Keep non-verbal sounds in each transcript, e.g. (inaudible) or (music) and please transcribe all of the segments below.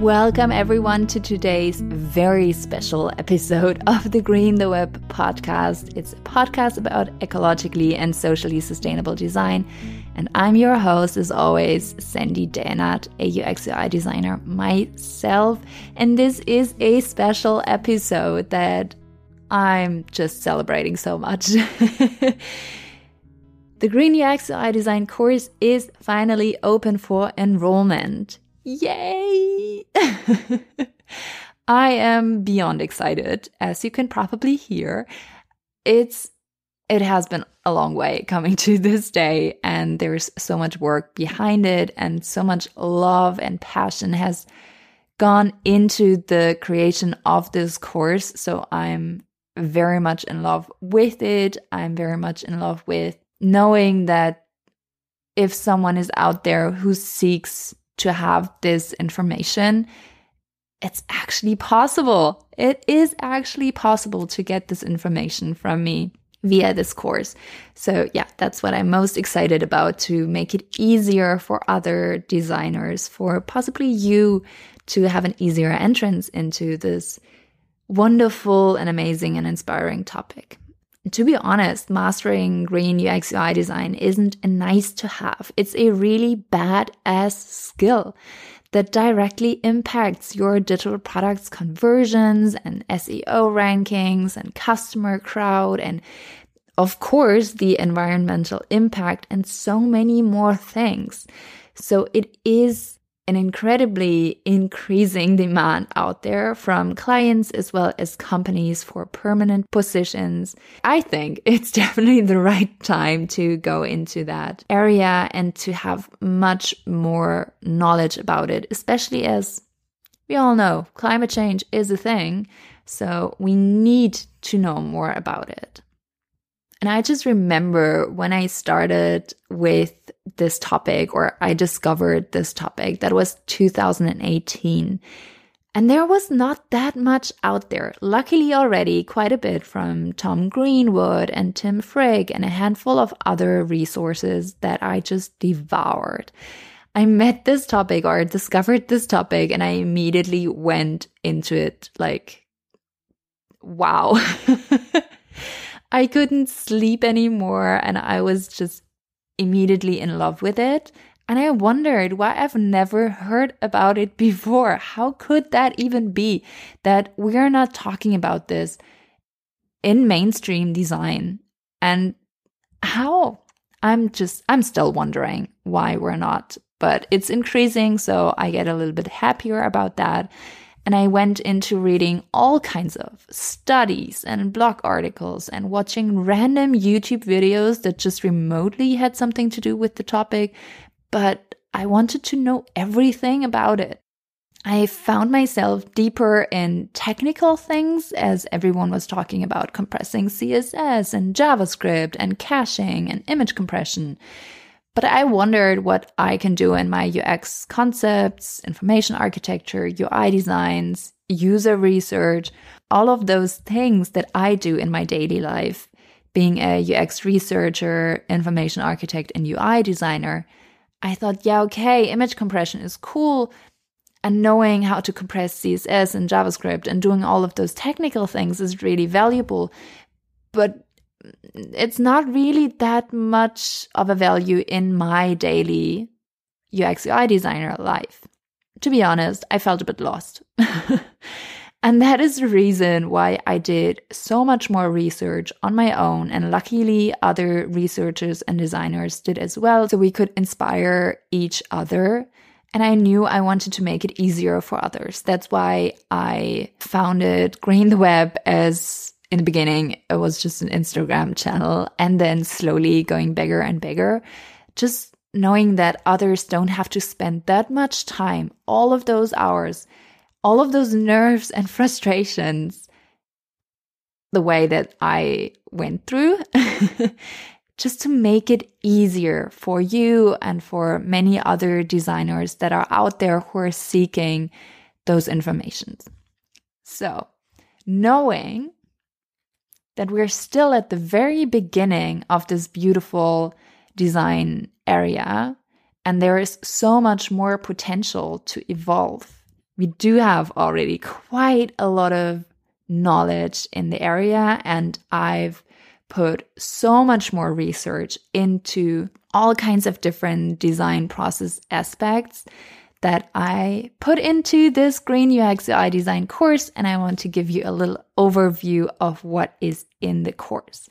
Welcome, everyone, to today's very special episode of the Green the Web podcast. It's a podcast about ecologically and socially sustainable design. And I'm your host, as always, Sandy Dähnert, a UX UI designer myself. And this is a special episode that I'm just celebrating so much. (laughs) the Green UX UI design course is finally open for enrollment. Yay! (laughs) I am beyond excited, as you can probably hear. It's it has been a long way coming to (laughs) this day, and there's so much work behind it, and so much love and passion has gone into the creation of this course. So I'm very much in love with it. I'm very much in love with knowing that if someone is out there who seeks to have this information, it's actually possible. It is actually possible to get this information from me via this course. So, yeah, that's what I'm most excited about to make it easier for other designers, for possibly you to have an easier entrance into this wonderful and amazing and inspiring topic. To be honest, mastering green UX UI design isn't a nice to have. It's a really badass skill that directly impacts your digital products conversions and SEO rankings and customer crowd and of course the environmental impact and so many more things. So it is an incredibly increasing demand out there from clients as well as companies for permanent positions. I think (laughs) it's definitely the right time to go into that area and to have much more knowledge about it, especially as we all know climate change is a thing. So we need to know more about it. And I just remember when I started with this topic or I discovered this topic, that was 2018. And there was not that much out there. Luckily, already quite a bit from Tom Greenwood and Tim Frick and a handful of other resources that I just devoured. I met this topic or discovered this topic and I immediately went into it like, wow. (laughs) I couldn't sleep anymore and I was just immediately in love with it. And I wondered why I've never heard about it before. How could that even be that we're not talking about this in mainstream design? And how? I'm just, I'm still wondering why we're not, but it's increasing. So I get a little bit happier about that. And I went into reading all kinds of studies and blog articles and watching random YouTube videos that just remotely had something to do with the topic. But I wanted to know everything about it. I found myself deeper in technical things as everyone was talking about compressing CSS and JavaScript and caching and image compression. But I wondered what I can do in my UX concepts, information architecture, UI designs, user research, all of those things that I do in my daily life, being a UX researcher, information architect, and UI designer. I thought, yeah, okay, image compression is cool. And knowing how to compress CSS and JavaScript and doing all of those technical things is really valuable. But it's not really that much of a value in my daily UX UI designer life. To be honest, I felt a bit lost. (laughs) and that is the reason why I did so much more research on my own. And luckily, other researchers and designers did as well. So we could inspire each other. And I knew I wanted to make it easier for others. That's why I founded Green the Web as in the beginning, it was just an Instagram channel and then slowly going bigger and bigger. Just knowing that others don't have to spend that much time, all of those hours, all of those nerves and (laughs) frustrations, the way that I went through, (laughs) just to make it easier for you and for many other designers that are out there who are seeking those informations. So, knowing that we're still at the very beginning of this beautiful design area and there is so much more potential to evolve. We do have already quite a lot of knowledge in the area, and I've put so much more research into all kinds of different design process aspects that I put into this Green UX UI design course. And I want to give you a little overview of what is in the course.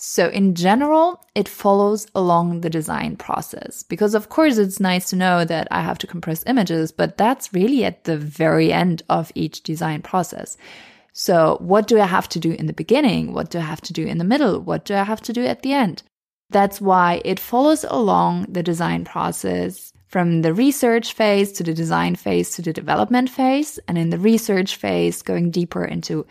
So in general, it follows along the design process because of course it's nice to know that I have to compress images, but that's really at the very end of each design process. So what do I have to do in the beginning? What do I have to do in the middle? What do I have to do at the end? That's why it follows along the design process from the research phase to the design phase to the development phase. And in the research phase, going deeper into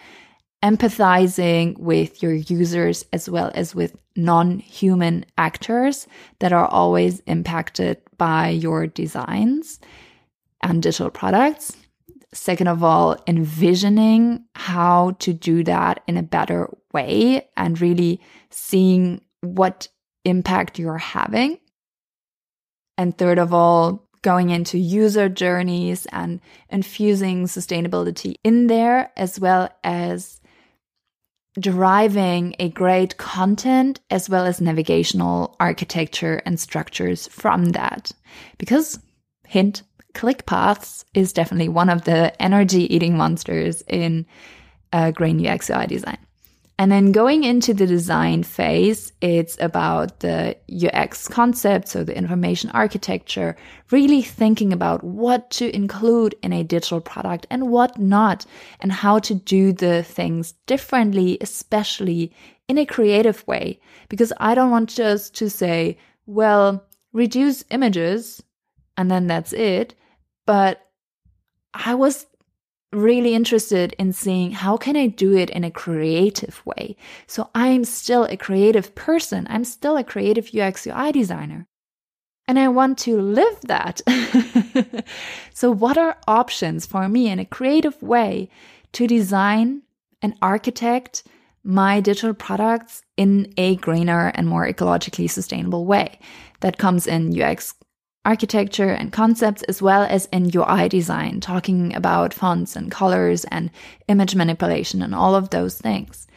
empathizing with your users as well as with non human actors that are always impacted by your designs and digital products. Second of all, envisioning how to do that in a better way and really seeing what impact you're having. And third of all, going into user journeys and infusing sustainability in there, as well as deriving a great content as well as navigational architecture and structures from that. Because, hint, ClickPaths is definitely one of the energy eating monsters in uh, Green UX UI design. And then going into the design phase, it's about the UX concept, so the information architecture, really thinking about what to include in a digital product and what not, and how to do the things differently, especially in a creative way. Because I don't want just to say, well, reduce images and then that's it. But I was really interested in seeing how can I do it in a creative way. So I'm still a creative person. I'm still a creative UX UI designer. And I want to live that. (laughs) so what are options for me in a creative way to design and architect my digital products in a greener and more ecologically sustainable way that comes in UX architecture and concepts, as well as in UI design, talking about fonts and colors and image manipulation and all of those things.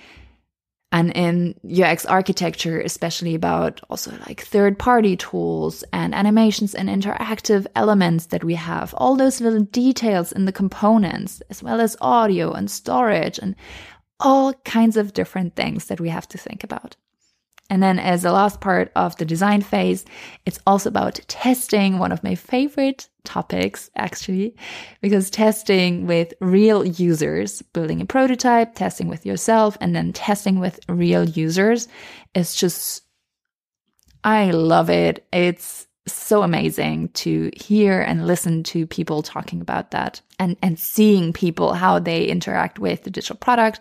And in UX architecture, especially about also like third party tools and animations and interactive elements that we have, all those little details in the components, as well as audio and storage and all kinds of different things that we have to think about. And then as the last part of the design phase, it's also about testing, one of my favorite topics actually, because testing with real users, building a prototype, testing with yourself, and then testing with real users is just, I love it. It's so amazing to hear and listen to people talking about that and, and seeing people, how they interact with the digital product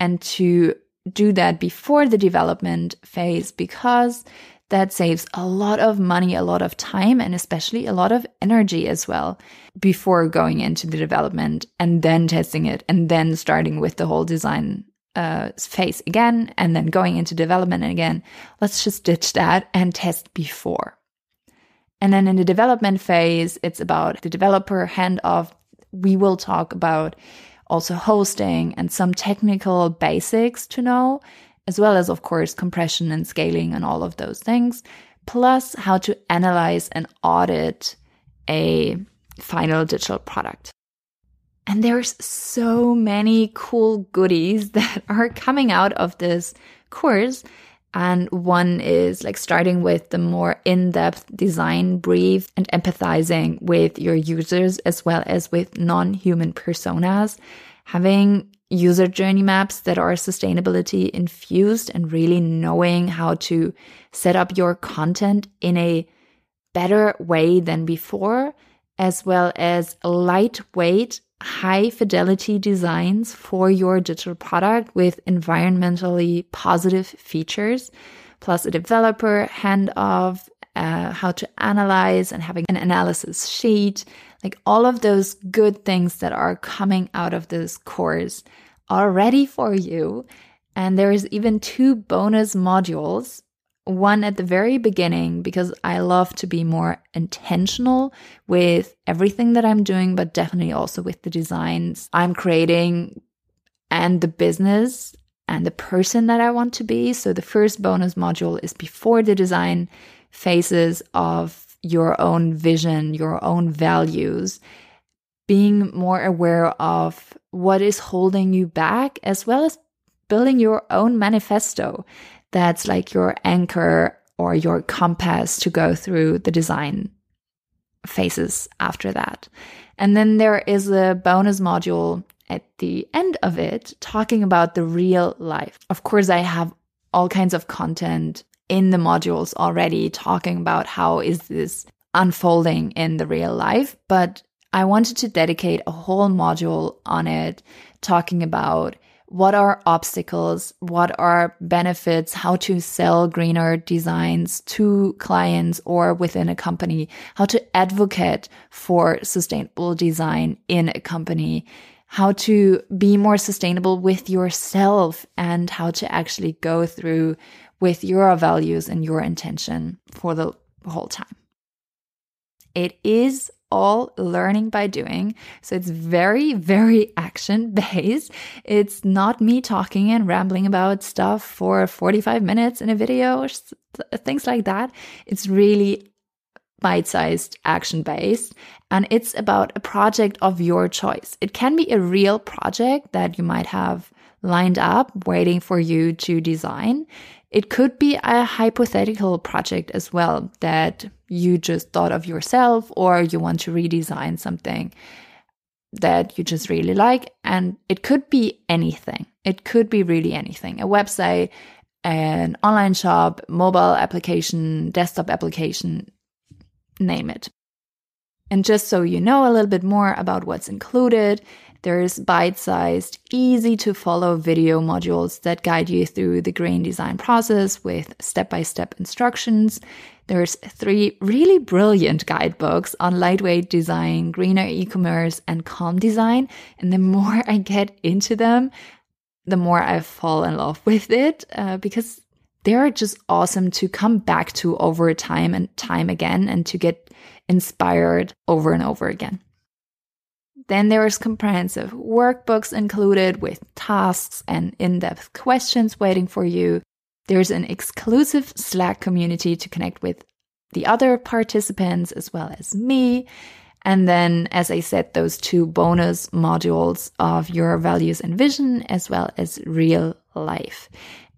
and to do that before the development phase because that saves a lot of money, a lot of time, and especially a lot of energy as well before going into the development and then testing it and then starting with the whole design uh, phase again and then going into development again. Let's just ditch that and test before. And then in the development phase, it's about the developer handoff. We will talk about also hosting and some technical basics to know, as well as, of course, compression and scaling and all of those things, plus how to analyze and audit a final digital product. And there's so many cool goodies (laughs) that are coming out of this course and one is like starting with the more in depth design brief and empathizing with your users as well as with non human personas. Having user journey maps that are sustainability infused and really knowing how to set up your content in a better way than before, as well as lightweight high fidelity designs for your digital product with environmentally positive features, plus a developer handoff, uh, how to analyze and having an analysis sheet, like all of those good things that are coming out of this course are ready for you. And there is even two bonus modules. One at the very beginning, because I love to be more intentional with everything that I'm doing, but definitely also with the designs I'm creating and the business and the person that I want to be. So the first bonus module is before the design phases of your own vision, your own values, being more aware of what is holding you back, as well as building your own manifesto that's like your anchor or your compass to go through the design phases after that. And then there is a bonus module at the end of it talking about the real life. Of course, I have all kinds of content in the modules already talking about how is this unfolding in the real life, but I wanted to dedicate a whole module on it talking about what are obstacles, what are benefits, how to sell greener designs to clients or within a company, how to advocate for sustainable design in a company, how to be more sustainable with yourself and how to actually go through with your values and your intention for the whole time. It is all learning by doing. So it's very, very action based. It's not me talking and rambling about stuff for 45 minutes in a video or things like that. It's really bite sized action based and it's about a project of your choice. It can be a real project that you might have lined up waiting for you to design. It could be a hypothetical project as well that you just thought of yourself or you want to redesign something that you just really like. And it could be anything. It could be really anything a website, an online shop, mobile application, desktop application, name it. And just so you know a little bit more about what's included, there's bite sized, easy to follow video modules that guide you through the green design process with step by step instructions. There's three really brilliant guidebooks on lightweight design, greener e commerce, and calm design. And the (laughs) more I get into them, the more I fall in love with it uh, because they're just awesome to come back to over time and time again and to get inspired over and over again. Then there's comprehensive workbooks included with tasks and in depth questions waiting for you. There's an exclusive Slack community to connect with the other participants as well as me. And then, as I said, those two bonus modules of your values and vision, as well as real life.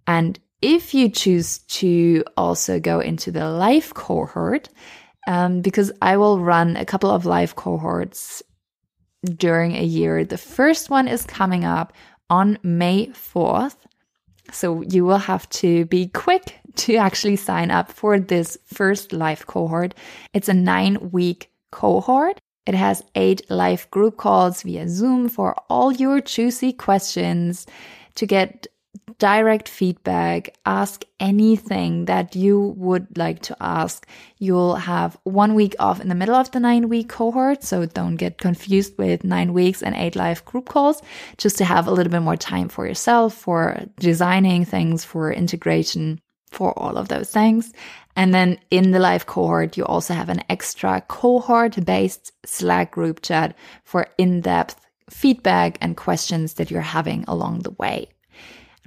And if you choose to also go into the life cohort, um, because I will run a couple of live cohorts during a year. The first one is coming up on May 4th. So you will have to be quick to actually sign up for this first live cohort. It's a nine week cohort. It has eight live group calls via Zoom for all your juicy questions to get direct feedback, ask anything that you would like to ask. You'll have one week off in the middle of the nine week cohort. So don't get confused with nine weeks and eight live group calls, just to have a little bit more time for yourself, for designing things, for integration, for all of those things. And then in the live cohort, you also have an extra cohort based Slack group chat for in depth feedback and questions that you're having along the way.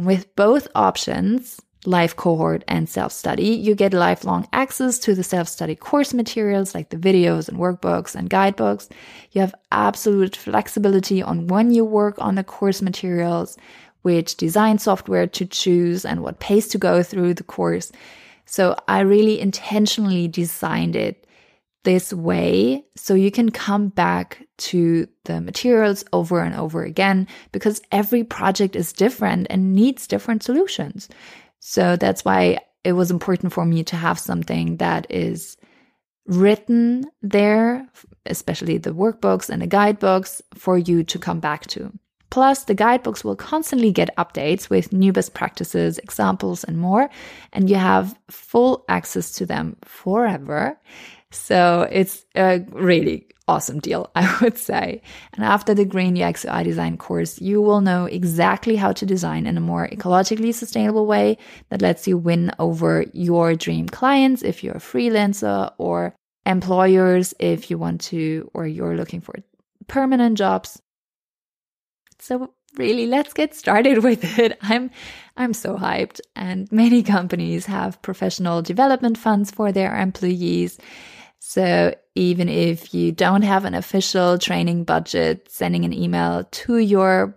And with both options, live cohort and self study, you get lifelong access to the self study course materials like the videos and workbooks and guidebooks. You have absolute flexibility on when you work on the course materials, which design software to choose, and what pace to go through the course. So I really intentionally designed it this way so you can come back to the materials over and over again because every project is different and needs different solutions. So that's why it was important for me to have something that is written there, especially the workbooks and the guidebooks for you to come back to. Plus, the guidebooks will constantly get updates with new best practices, examples, and more, and you have full access to them forever. So it's a really awesome deal, (laughs) I would say. And after the Green UX UI design course, you will know exactly how to design in a more ecologically sustainable way that lets you win over your dream clients if you're a freelancer or employers if you want to or you're looking for permanent jobs. So really let's get started (laughs) with it. I'm I'm so hyped and many companies have professional development funds for their employees so even if you don't have an official training budget, sending an email to your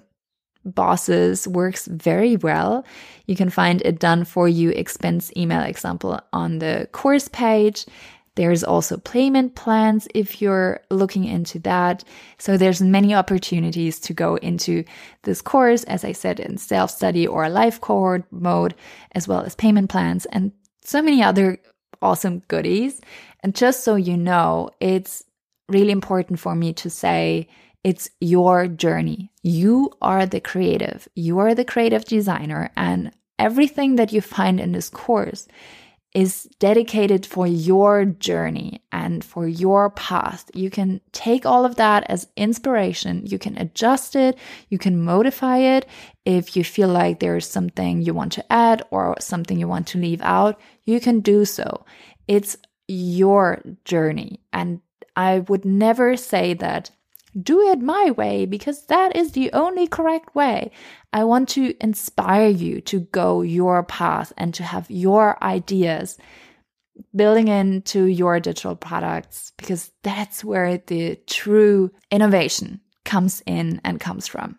bosses works very well. You can find a done for you expense email example on the course page. There's also payment plans if you're looking into that. So there's many opportunities to go into this course, as I said, in self-study or live cohort mode, as well as payment plans and so many other awesome goodies. And just so you know, it's really important for me to say it's your journey. You are the creative, you are the creative designer, and everything that you find in this course is dedicated for your journey and for your path. You can take all of that as inspiration. You can adjust it. You can modify it. If you feel like there's something you want to add or something you want to leave out, you can do so. It's your journey. And I would never say that do it my way because that is the only correct way. I want to inspire you to go your path and to have your ideas building into your digital products because that's where the true innovation comes in and comes from.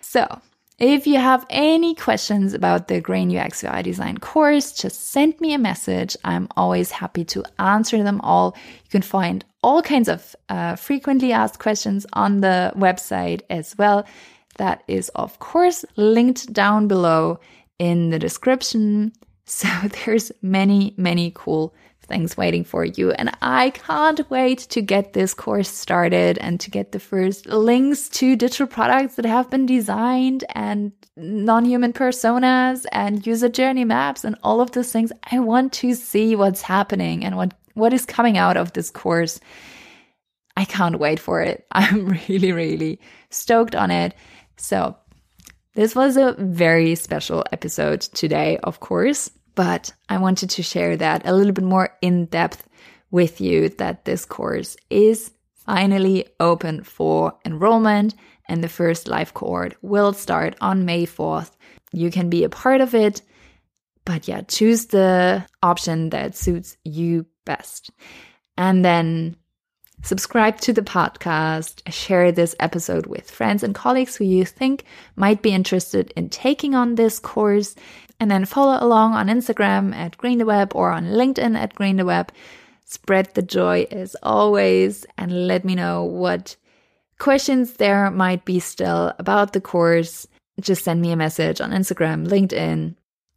So, if you have any questions about the Green UX UI design course, just send me a message. I'm always happy to answer them all. You can find all kinds of uh, frequently asked questions on the website as well. That is, of course, linked down below in the description. (laughs) So there's many, many cool things waiting for you. And I can't wait to get this course started and to get the first links to digital products that have been designed and non human personas and user journey maps and all of those things. I want to see what's happening and what, what is coming out of this course. I can't wait for it. (laughs) I'm really, really stoked on it. So, this was a very special episode today, of course but I wanted to share that a little bit more in depth with you that this course is finally open for enrollment and the first live cohort will start on May 4th. You can be a part of it, but yeah, choose the option that suits you best. And then subscribe to the podcast, share this episode with friends and colleagues who you think might be interested in taking on this course and then follow along on Instagram at Green the Web or on LinkedIn at Green the Web. Spread the joy as always and let me know what questions there might be still about the course. Just send me a message on Instagram, LinkedIn,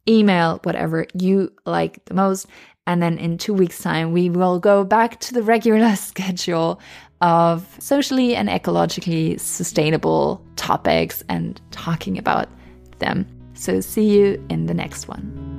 email, whatever you like the most. And then in two weeks' time, we will go back to the regular (laughs) schedule of socially and ecologically sustainable topics and talking about them. So, see you in the next one.